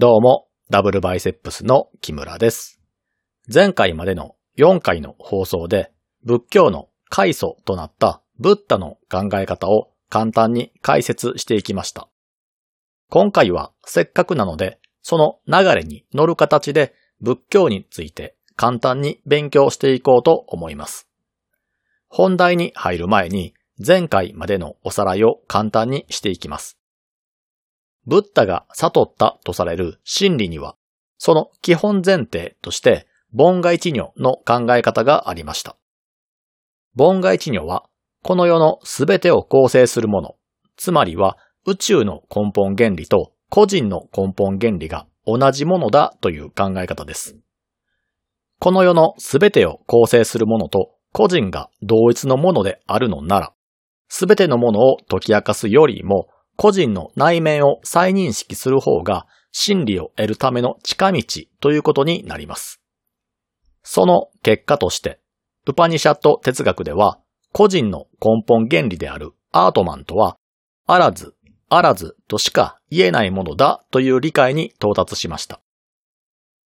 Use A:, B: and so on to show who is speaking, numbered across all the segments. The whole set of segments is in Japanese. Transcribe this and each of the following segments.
A: どうも、ダブルバイセップスの木村です。前回までの4回の放送で、仏教の開祖となったブッダの考え方を簡単に解説していきました。今回はせっかくなので、その流れに乗る形で仏教について簡単に勉強していこうと思います。本題に入る前に、前回までのおさらいを簡単にしていきます。ブッダが悟ったとされる真理には、その基本前提として、凡外知如の考え方がありました。凡外知如は、この世のすべてを構成するもの、つまりは宇宙の根本原理と個人の根本原理が同じものだという考え方です。この世のすべてを構成するものと個人が同一のものであるのなら、すべてのものを解き明かすよりも、個人の内面を再認識する方が真理を得るための近道ということになります。その結果として、ウパニシャット哲学では、個人の根本原理であるアートマンとは、あらず、あらずとしか言えないものだという理解に到達しました。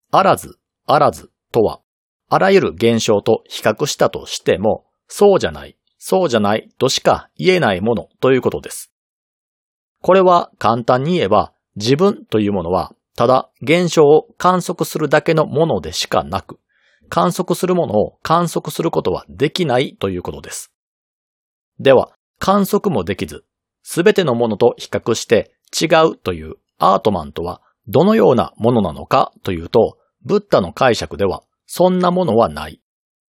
A: あらず、あらずとは、あらゆる現象と比較したとしても、そうじゃない、そうじゃないとしか言えないものということです。これは簡単に言えば、自分というものは、ただ現象を観測するだけのものでしかなく、観測するものを観測することはできないということです。では、観測もできず、すべてのものと比較して違うというアートマンとはどのようなものなのかというと、ブッダの解釈ではそんなものはない。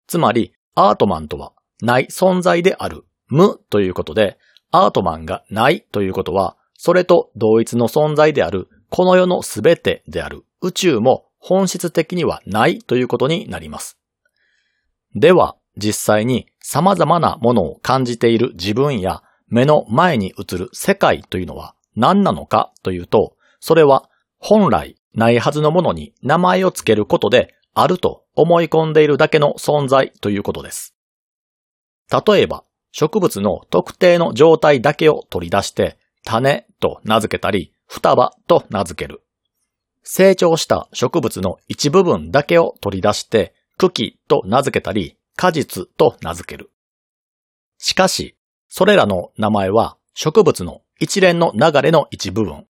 A: つまり、アートマンとはない存在である無ということで、アートマンがないということは、それと同一の存在であるこの世のすべてである宇宙も本質的にはないということになります。では、実際に様々なものを感じている自分や目の前に映る世界というのは何なのかというと、それは本来ないはずのものに名前をつけることであると思い込んでいるだけの存在ということです。例えば、植物の特定の状態だけを取り出して種と名付けたり、双葉と名付ける。成長した植物の一部分だけを取り出して茎と名付けたり、果実と名付ける。しかし、それらの名前は植物の一連の流れの一部分、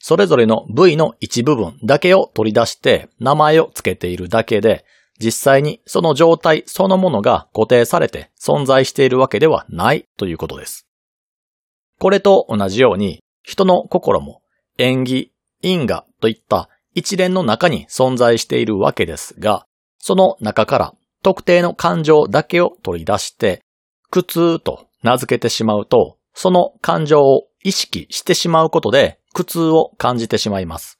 A: それぞれの部位の一部分だけを取り出して名前を付けているだけで、実際にその状態そのものが固定されて存在しているわけではないということです。これと同じように、人の心も縁起、因果といった一連の中に存在しているわけですが、その中から特定の感情だけを取り出して、苦痛と名付けてしまうと、その感情を意識してしまうことで苦痛を感じてしまいます。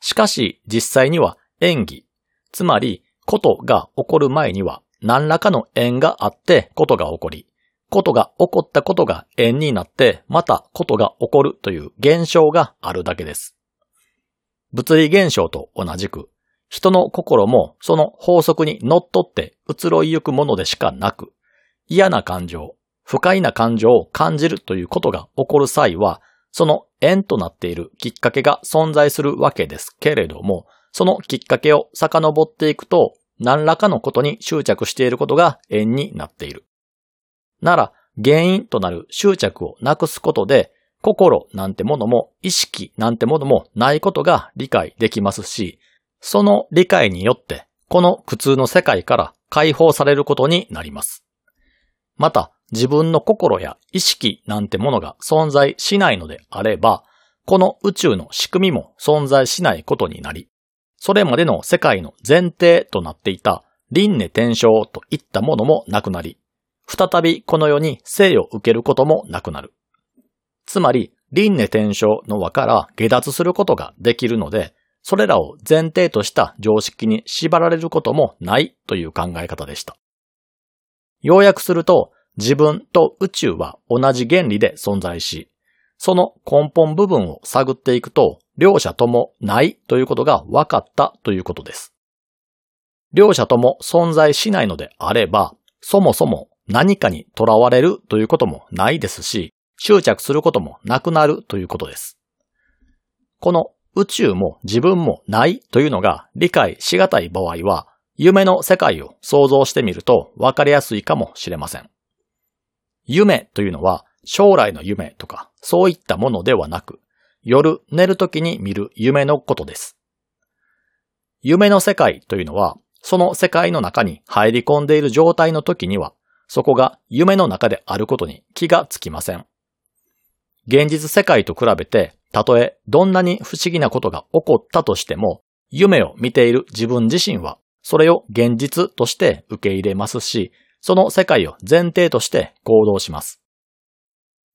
A: しかし実際には縁起、つまりことが起こる前には何らかの縁があってことが起こり、ことが起こったことが縁になって、またことが起こるという現象があるだけです。物理現象と同じく、人の心もその法則にのっって移ろいゆくものでしかなく、嫌な感情、不快な感情を感じるということが起こる際は、その縁となっているきっかけが存在するわけですけれども、そのきっかけを遡っていくと、何らかのことに執着していることが縁になっている。なら、原因となる執着をなくすことで、心なんてものも意識なんてものもないことが理解できますし、その理解によって、この苦痛の世界から解放されることになります。また、自分の心や意識なんてものが存在しないのであれば、この宇宙の仕組みも存在しないことになり、それまでの世界の前提となっていた輪廻転生といったものもなくなり、再びこの世に生を受けることもなくなる。つまり、輪廻転生の輪から下脱することができるので、それらを前提とした常識に縛られることもないという考え方でした。要約すると、自分と宇宙は同じ原理で存在し、その根本部分を探っていくと、両者ともないということが分かったということです。両者とも存在しないのであれば、そもそも何かに囚われるということもないですし、執着することもなくなるということです。この宇宙も自分もないというのが理解しがたい場合は、夢の世界を想像してみると分かりやすいかもしれません。夢というのは将来の夢とかそういったものではなく、夜寝る時に見る夢のことです。夢の世界というのは、その世界の中に入り込んでいる状態の時には、そこが夢の中であることに気がつきません。現実世界と比べて、たとえどんなに不思議なことが起こったとしても、夢を見ている自分自身は、それを現実として受け入れますし、その世界を前提として行動します。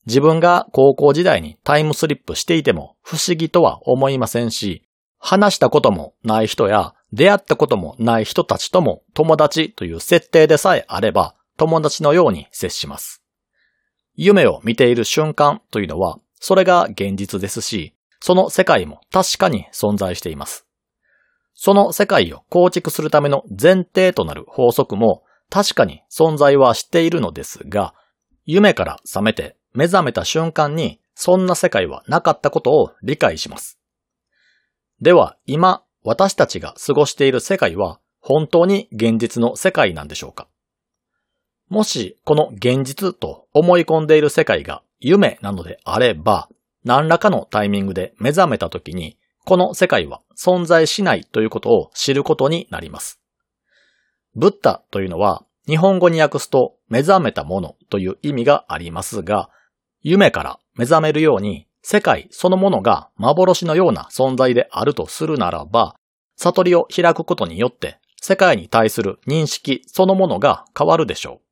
A: 自分が高校時代にタイムスリップしていても不思議とは思いませんし、話したこともない人や出会ったこともない人たちとも友達という設定でさえあれば友達のように接します。夢を見ている瞬間というのはそれが現実ですし、その世界も確かに存在しています。その世界を構築するための前提となる法則も確かに存在はしているのですが、夢から覚めて目覚めた瞬間にそんな世界はなかったことを理解します。では今私たちが過ごしている世界は本当に現実の世界なんでしょうか？もしこの現実と思い込んでいる世界が夢なのであれば、何らかのタイミングで目覚めた時に、この世界は存在しないということを知ることになります。ブッダというのは日本語に訳すと目覚めたものという意味がありますが、夢から目覚めるように世界そのものが幻のような存在であるとするならば、悟りを開くことによって世界に対する認識そのものが変わるでしょう。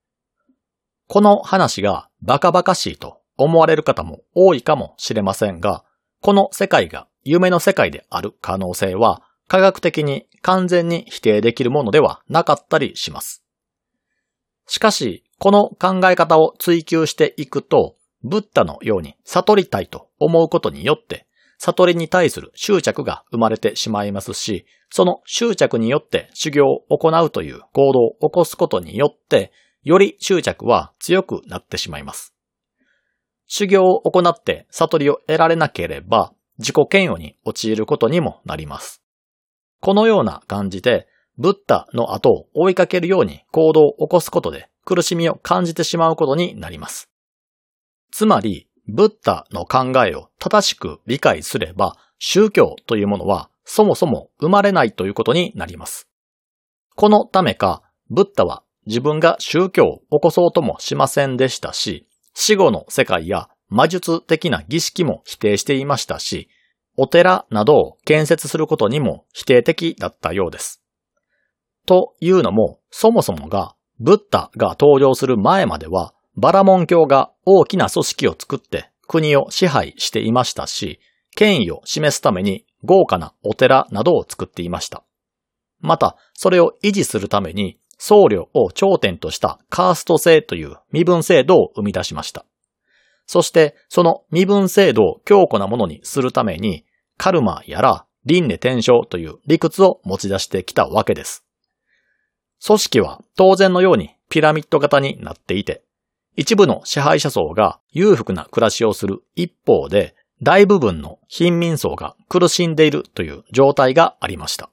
A: この話がバカバカしいと思われる方も多いかもしれませんが、この世界が夢の世界である可能性は科学的に完全に否定できるものではなかったりします。しかし、この考え方を追求していくと、ブッダのように悟りたいと思うことによって、悟りに対する執着が生まれてしまいますし、その執着によって修行を行うという行動を起こすことによって、より執着は強くなってしまいます。修行を行って悟りを得られなければ、自己嫌悪に陥ることにもなります。このような感じで、ブッダの後を追いかけるように行動を起こすことで苦しみを感じてしまうことになります。つまり、ブッダの考えを正しく理解すれば、宗教というものはそもそも生まれないということになります。このためか、ブッダは自分が宗教を起こそうともしませんでしたし、死後の世界や魔術的な儀式も否定していましたし、お寺などを建設することにも否定的だったようです。というのも、そもそもが、ブッダが登場する前までは、バラモン教が大きな組織を作って国を支配していましたし、権威を示すために豪華なお寺などを作っていました。また、それを維持するために僧侶を頂点としたカースト制という身分制度を生み出しました。そして、その身分制度を強固なものにするために、カルマやら輪廻転生という理屈を持ち出してきたわけです。組織は当然のようにピラミッド型になっていて、一部の支配者層が裕福な暮らしをする一方で、大部分の貧民層が苦しんでいるという状態がありました。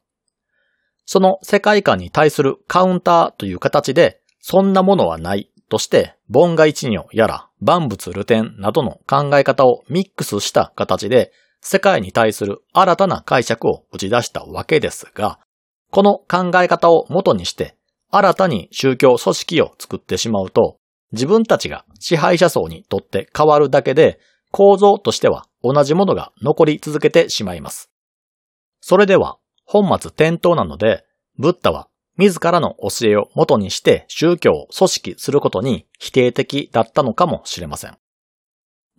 A: その世界観に対するカウンターという形で、そんなものはないとして、凡外一如やら万物ルテンなどの考え方をミックスした形で、世界に対する新たな解釈を打ち出したわけですが、この考え方を元にして、新たに宗教組織を作ってしまうと、自分たちが支配者層にとって変わるだけで、構造としては同じものが残り続けてしまいます。それでは、本末転倒なので、ブッダは自らの教えを元にして宗教を組織することに否定的だったのかもしれません。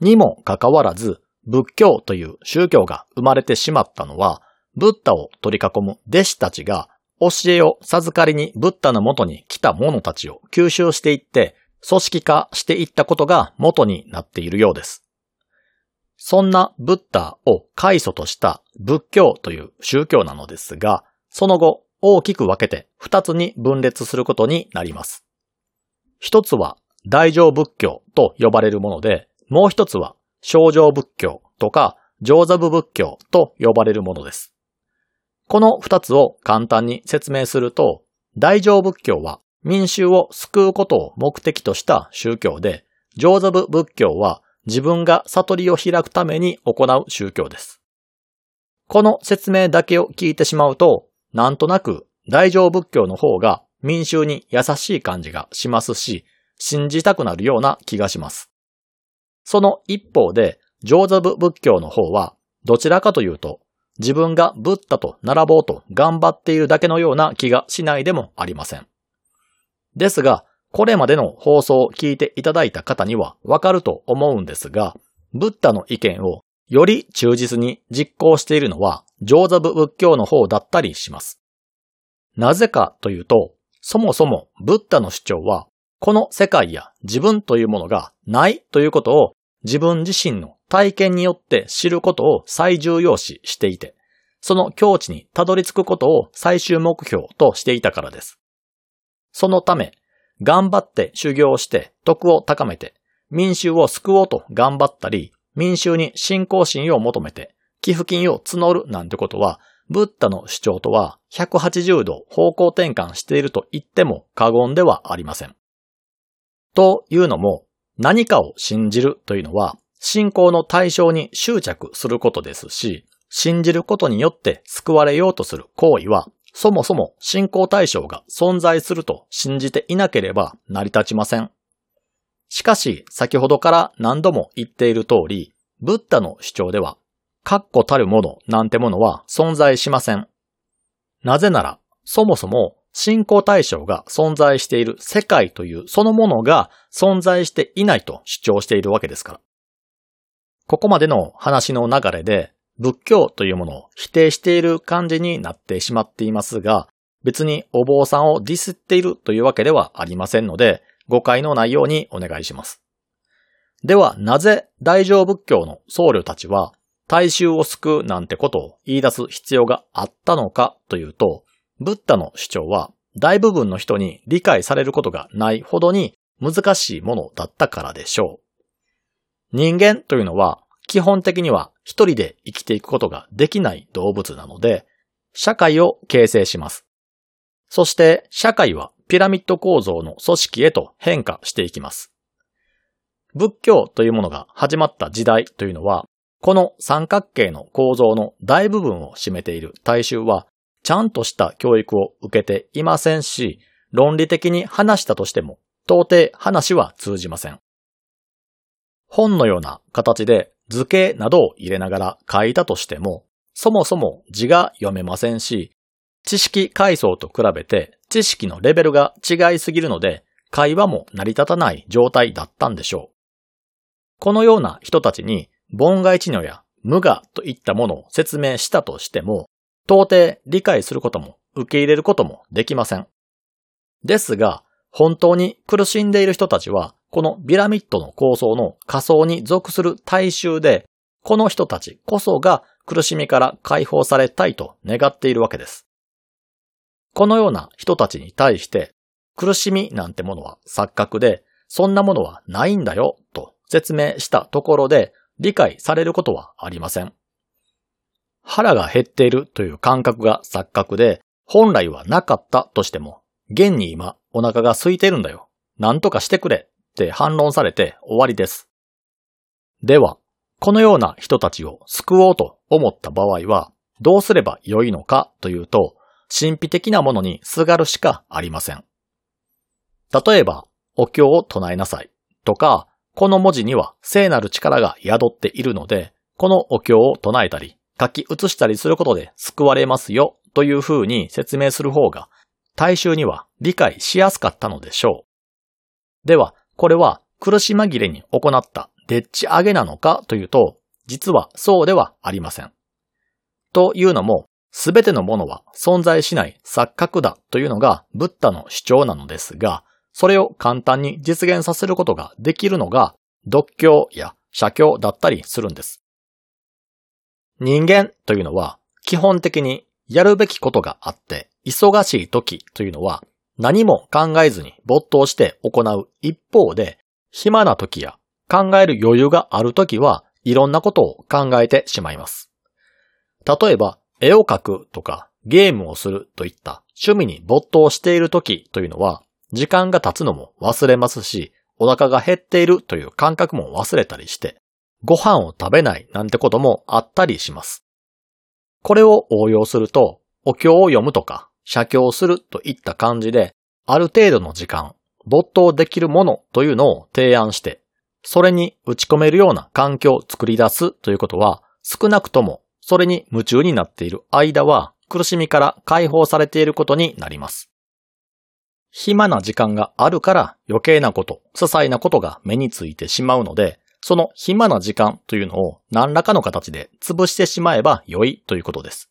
A: にもかかわらず、仏教という宗教が生まれてしまったのは、ブッダを取り囲む弟子たちが教えを授かりにブッダの元に来た者たちを吸収していって組織化していったことが元になっているようです。そんなブッダを開祖とした仏教という宗教なのですが、その後大きく分けて二つに分裂することになります。一つは大乗仏教と呼ばれるもので、もう一つは小乗仏教とか上座部仏教と呼ばれるものです。この二つを簡単に説明すると、大乗仏教は民衆を救うことを目的とした宗教で、上座部仏教は自分が悟りを開くために行う宗教です。この説明だけを聞いてしまうと、なんとなく大乗仏教の方が民衆に優しい感じがしますし、信じたくなるような気がします。その一方で、上座部仏教の方は、どちらかというと、自分がブッダと並ぼうと頑張っているだけのような気がしないでもありません。ですが、これまでの放送を聞いていただいた方にはわかると思うんですが、ブッダの意見をより忠実に実行しているのは上座部仏教の方だったりします。なぜかというと、そもそもブッダの主張は、この世界や自分というものがないということを自分自身の体験によって知ることを最重要視していて、その境地にたどり着くことを最終目標としていたからです。そのため、頑張って修行して徳を高めて、民衆を救おうと頑張ったり、民衆に信仰心を求めて、寄付金を募るなんてことは、ブッダの主張とは180度方向転換していると言っても過言ではありません。というのも、何かを信じるというのは、信仰の対象に執着することですし、信じることによって救われようとする行為はそもそも信仰対象が存在すると信じていなければ成り立ちません。しかし、先ほどから何度も言っている通り、ブッダの主張では、確固たるものなんてものは存在しません。なぜなら、そもそも信仰対象が存在している世界というそのものが存在していないと主張しているわけですから。ここまでの話の流れで、仏教というものを否定している感じになってしまっていますが、別にお坊さんをディスっているというわけではありませんので、誤解のないようにお願いします。では、なぜ大乗仏教の僧侶たちは大衆を救うなんてことを言い出す必要があったのかというと、ブッダの主張は大部分の人に理解されることがないほどに難しいものだったからでしょう。人間というのは基本的には一人で生きていくことができない動物なので、社会を形成します。そして社会はピラミッド構造の組織へと変化していきます。仏教というものが始まった時代というのは、この三角形の構造の大部分を占めている大衆は、ちゃんとした教育を受けていませんし、論理的に話したとしても、到底話は通じません。本のような形で図形などを入れながら書いたとしても、そもそも字が読めませんし、知識階層と比べて知識のレベルが違いすぎるので、会話も成り立たない状態だったんでしょう。このような人たちに、凡外知能や無我といったものを説明したとしても、到底理解することも受け入れることもできません。ですが、本当に苦しんでいる人たちは、このピラミッドの構想の仮想に属する大衆で、この人たちこそが苦しみから解放されたいと願っているわけです。このような人たちに対して、苦しみなんてものは錯覚で、そんなものはないんだよと説明したところで理解されることはありません。腹が減っているという感覚が錯覚で、本来はなかったとしても、現に今お腹が空いてるんだよ。なんとかしてくれって反論されて終わりです。では、このような人たちを救おうと思った場合は、どうすればよいのかというと、神秘的なものにすがるしかありません。例えば、お経を唱えなさいとか、この文字には聖なる力が宿っているので、このお経を唱えたり、書き写したりすることで救われますよという風に説明する方が大衆には理解しやすかったのでしょう。では、これは苦し紛れに行ったでっち上げなのかというと、実はそうではありません。というのも、すべてのものは存在しない錯覚だというのがブッダの主張なのですが、それを簡単に実現させることができるのが、独教や写経だったりするんです。人間というのは基本的にやるべきことがあって忙しい時というのは何も考えずに没頭して行う一方で暇な時や考える余裕がある時はいろんなことを考えてしまいます。例えば、絵を描くとかゲームをするといった趣味に没頭している時というのは、時間が経つのも忘れますし、お腹が減っているという感覚も忘れたりして、ご飯を食べないなんてこともあったりします。これを応用すると、お経を読むとか、写経するといった感じで、ある程度の時間、没頭できるものというのを提案して、それに打ち込めるような環境を作り出すということは、少なくともそれに夢中になっている間は苦しみから解放されていることになります。暇な時間があるから余計なこと、些細なことが目についてしまうので、その暇な時間というのを何らかの形で潰してしまえば良いということです。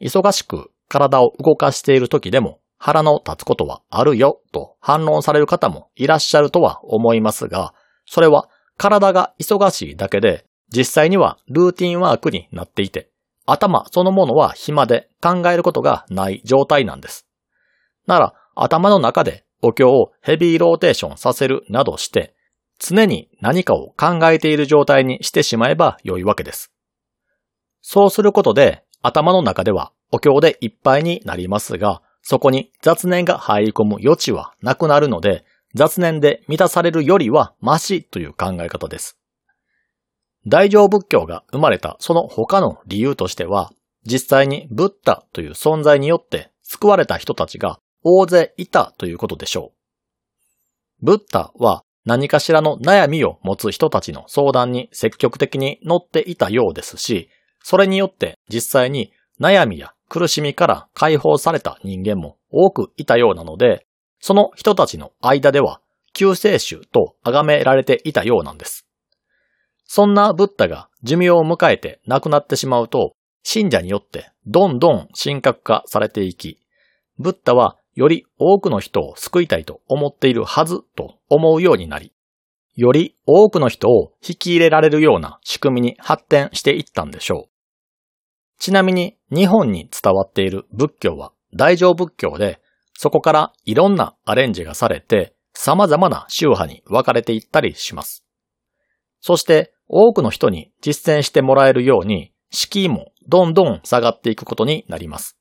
A: 忙しく体を動かしている時でも腹の立つことはあるよと反論される方もいらっしゃるとは思いますが、それは体が忙しいだけで実際にはルーティンワークになっていて、頭そのものは暇で考えることがない状態なんです。なら、頭の中でお経をヘビーローテーションさせるなどして、常に何かを考えている状態にしてしまえば良いわけです。そうすることで、頭の中ではお経でいっぱいになりますが、そこに雑念が入り込む余地はなくなるので、雑念で満たされるよりはマシという考え方です。大乗仏教が生まれたその他の理由としては、実際にブッダという存在によって救われた人たちが大勢いたということでしょう。ブッダは何かしらの悩みを持つ人たちの相談に積極的に乗っていたようですし、それによって実際に悩みや苦しみから解放された人間も多くいたようなので、その人たちの間では救世主と崇められていたようなんです。そんなブッダが寿命を迎えて亡くなってしまうと、信者によってどんどん神格化されていき、ブッダはより多くの人を救いたいと思っているはずと思うようになり、より多くの人を引き入れられるような仕組みに発展していったんでしょう。ちなみに日本に伝わっている仏教は大乗仏教で、そこからいろんなアレンジがされて様々な宗派に分かれていったりします。そして多くの人に実践してもらえるように、敷居もどんどん下がっていくことになります。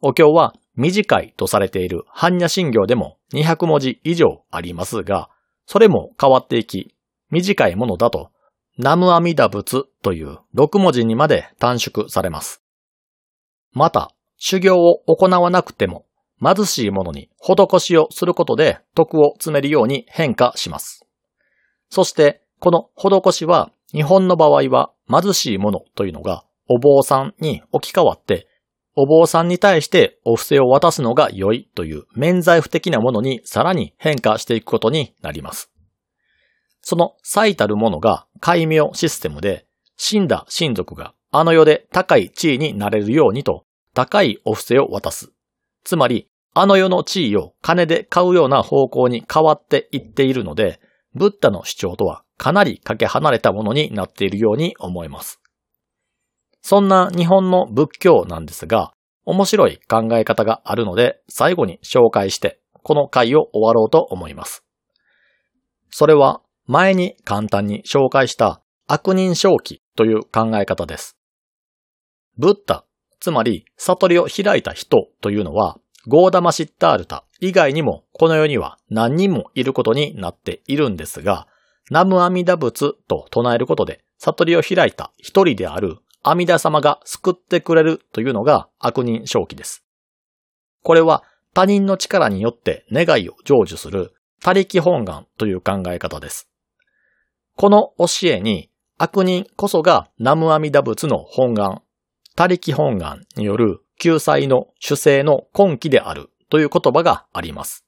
A: お経は短いとされている般若心経でも200文字以上ありますが、それも変わっていき、短いものだと、ナムアミダ仏という6文字にまで短縮されます。また、修行を行わなくても、貧しいものに施しをすることで徳を詰めるように変化します。そして、この施しは、日本の場合は貧しいものというのがお坊さんに置き換わって、お坊さんに対してお布施を渡すのが良いという免罪符的なものにさらに変化していくことになります。その最たるものが解明システムで、死んだ親族があの世で高い地位になれるようにと高いお布施を渡す。つまり、あの世の地位を金で買うような方向に変わっていっているので、ブッダの主張とはかなりかけ離れたものになっているように思います。そんな日本の仏教なんですが、面白い考え方があるので最後に紹介してこの回を終わろうと思います。それは前に簡単に紹介した悪人正気という考え方です。ブッダ、つまり悟りを開いた人というのはゴーダマシッタールタ以外にもこの世には何人もいることになっているんですが、ナムアミダ仏と唱えることで悟りを開いた一人である阿弥陀様が救ってくれるというのが悪人正気です。これは他人の力によって願いを成就する他力本願という考え方です。この教えに悪人こそがナムアミダ仏の本願、他力本願による救済の主勢の根気であるという言葉があります。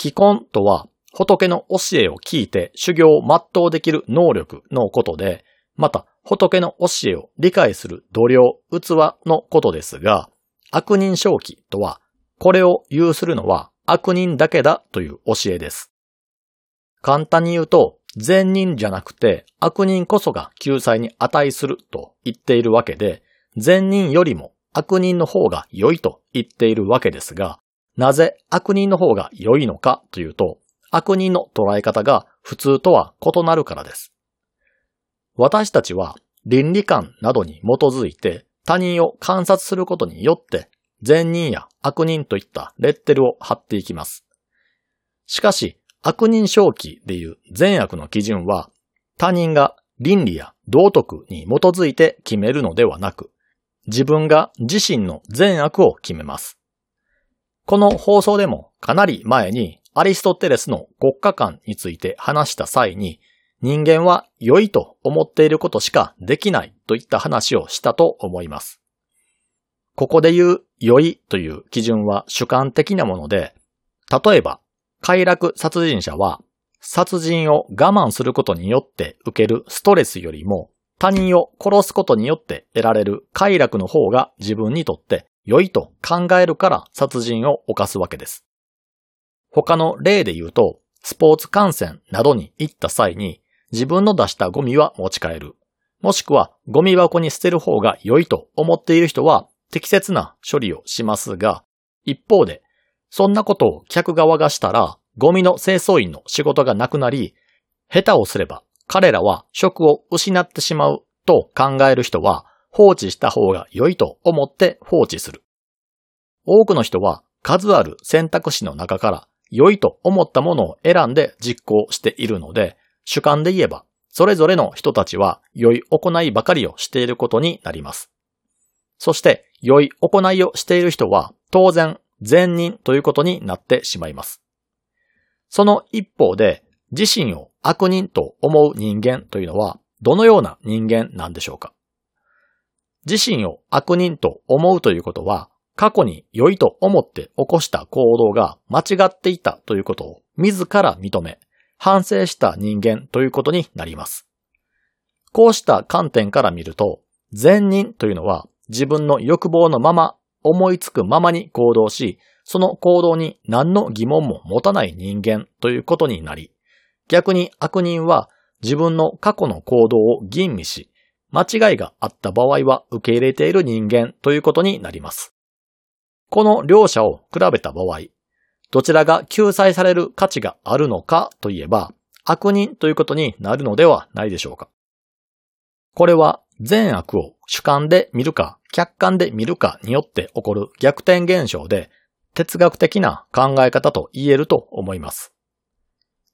A: 既婚とは仏の教えを聞いて修行を全うできる能力のことで、また仏の教えを理解する度量、器のことですが、悪人正気とは、これを有するのは悪人だけだという教えです。簡単に言うと、善人じゃなくて悪人こそが救済に値すると言っているわけで、善人よりも悪人の方が良いと言っているわけですが、なぜ悪人の方が良いのかというと、悪人の捉え方が普通とは異なるからです。私たちは倫理観などに基づいて他人を観察することによって善人や悪人といったレッテルを貼っていきます。しかし、悪人正気でいう善悪の基準は他人が倫理や道徳に基づいて決めるのではなく、自分が自身の善悪を決めます。この放送でもかなり前にアリストテレスの国家観について話した際に人間は良いと思っていることしかできないといった話をしたと思います。ここで言う良いという基準は主観的なもので、例えば、快楽殺人者は殺人を我慢することによって受けるストレスよりも他人を殺すことによって得られる快楽の方が自分にとって良いと考えるから殺人を犯すわけです。他の例で言うと、スポーツ観戦などに行った際に自分の出したゴミは持ち帰る。もしくはゴミ箱に捨てる方が良いと思っている人は適切な処理をしますが、一方で、そんなことを客側がしたら、ゴミの清掃員の仕事がなくなり、下手をすれば彼らは職を失ってしまうと考える人は放置した方が良いと思って放置する。多くの人は数ある選択肢の中から良いと思ったものを選んで実行しているので、主観で言えば、それぞれの人たちは良い行いばかりをしていることになります。そして、良い行いをしている人は、当然、善人ということになってしまいます。その一方で、自身を悪人と思う人間というのは、どのような人間なんでしょうか？自身を悪人と思うということは、過去に良いと思って起こした行動が間違っていたということを自ら認め、反省した人間ということになります。こうした観点から見ると、善人というのは自分の欲望のまま、思いつくままに行動し、その行動に何の疑問も持たない人間ということになり、逆に悪人は自分の過去の行動を吟味し、間違いがあった場合は受け入れている人間ということになります。この両者を比べた場合、どちらが救済される価値があるのかといえば、悪人ということになるのではないでしょうか。これは善悪を主観で見るか客観で見るかによって起こる逆転現象で哲学的な考え方と言えると思います。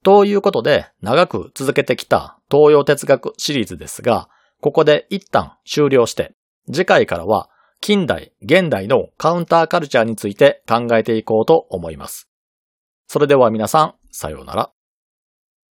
A: ということで長く続けてきた東洋哲学シリーズですが、ここで一旦終了して次回からは近代、現代のカウンターカルチャーについて考えていこうと思います。それでは皆さん、さようなら。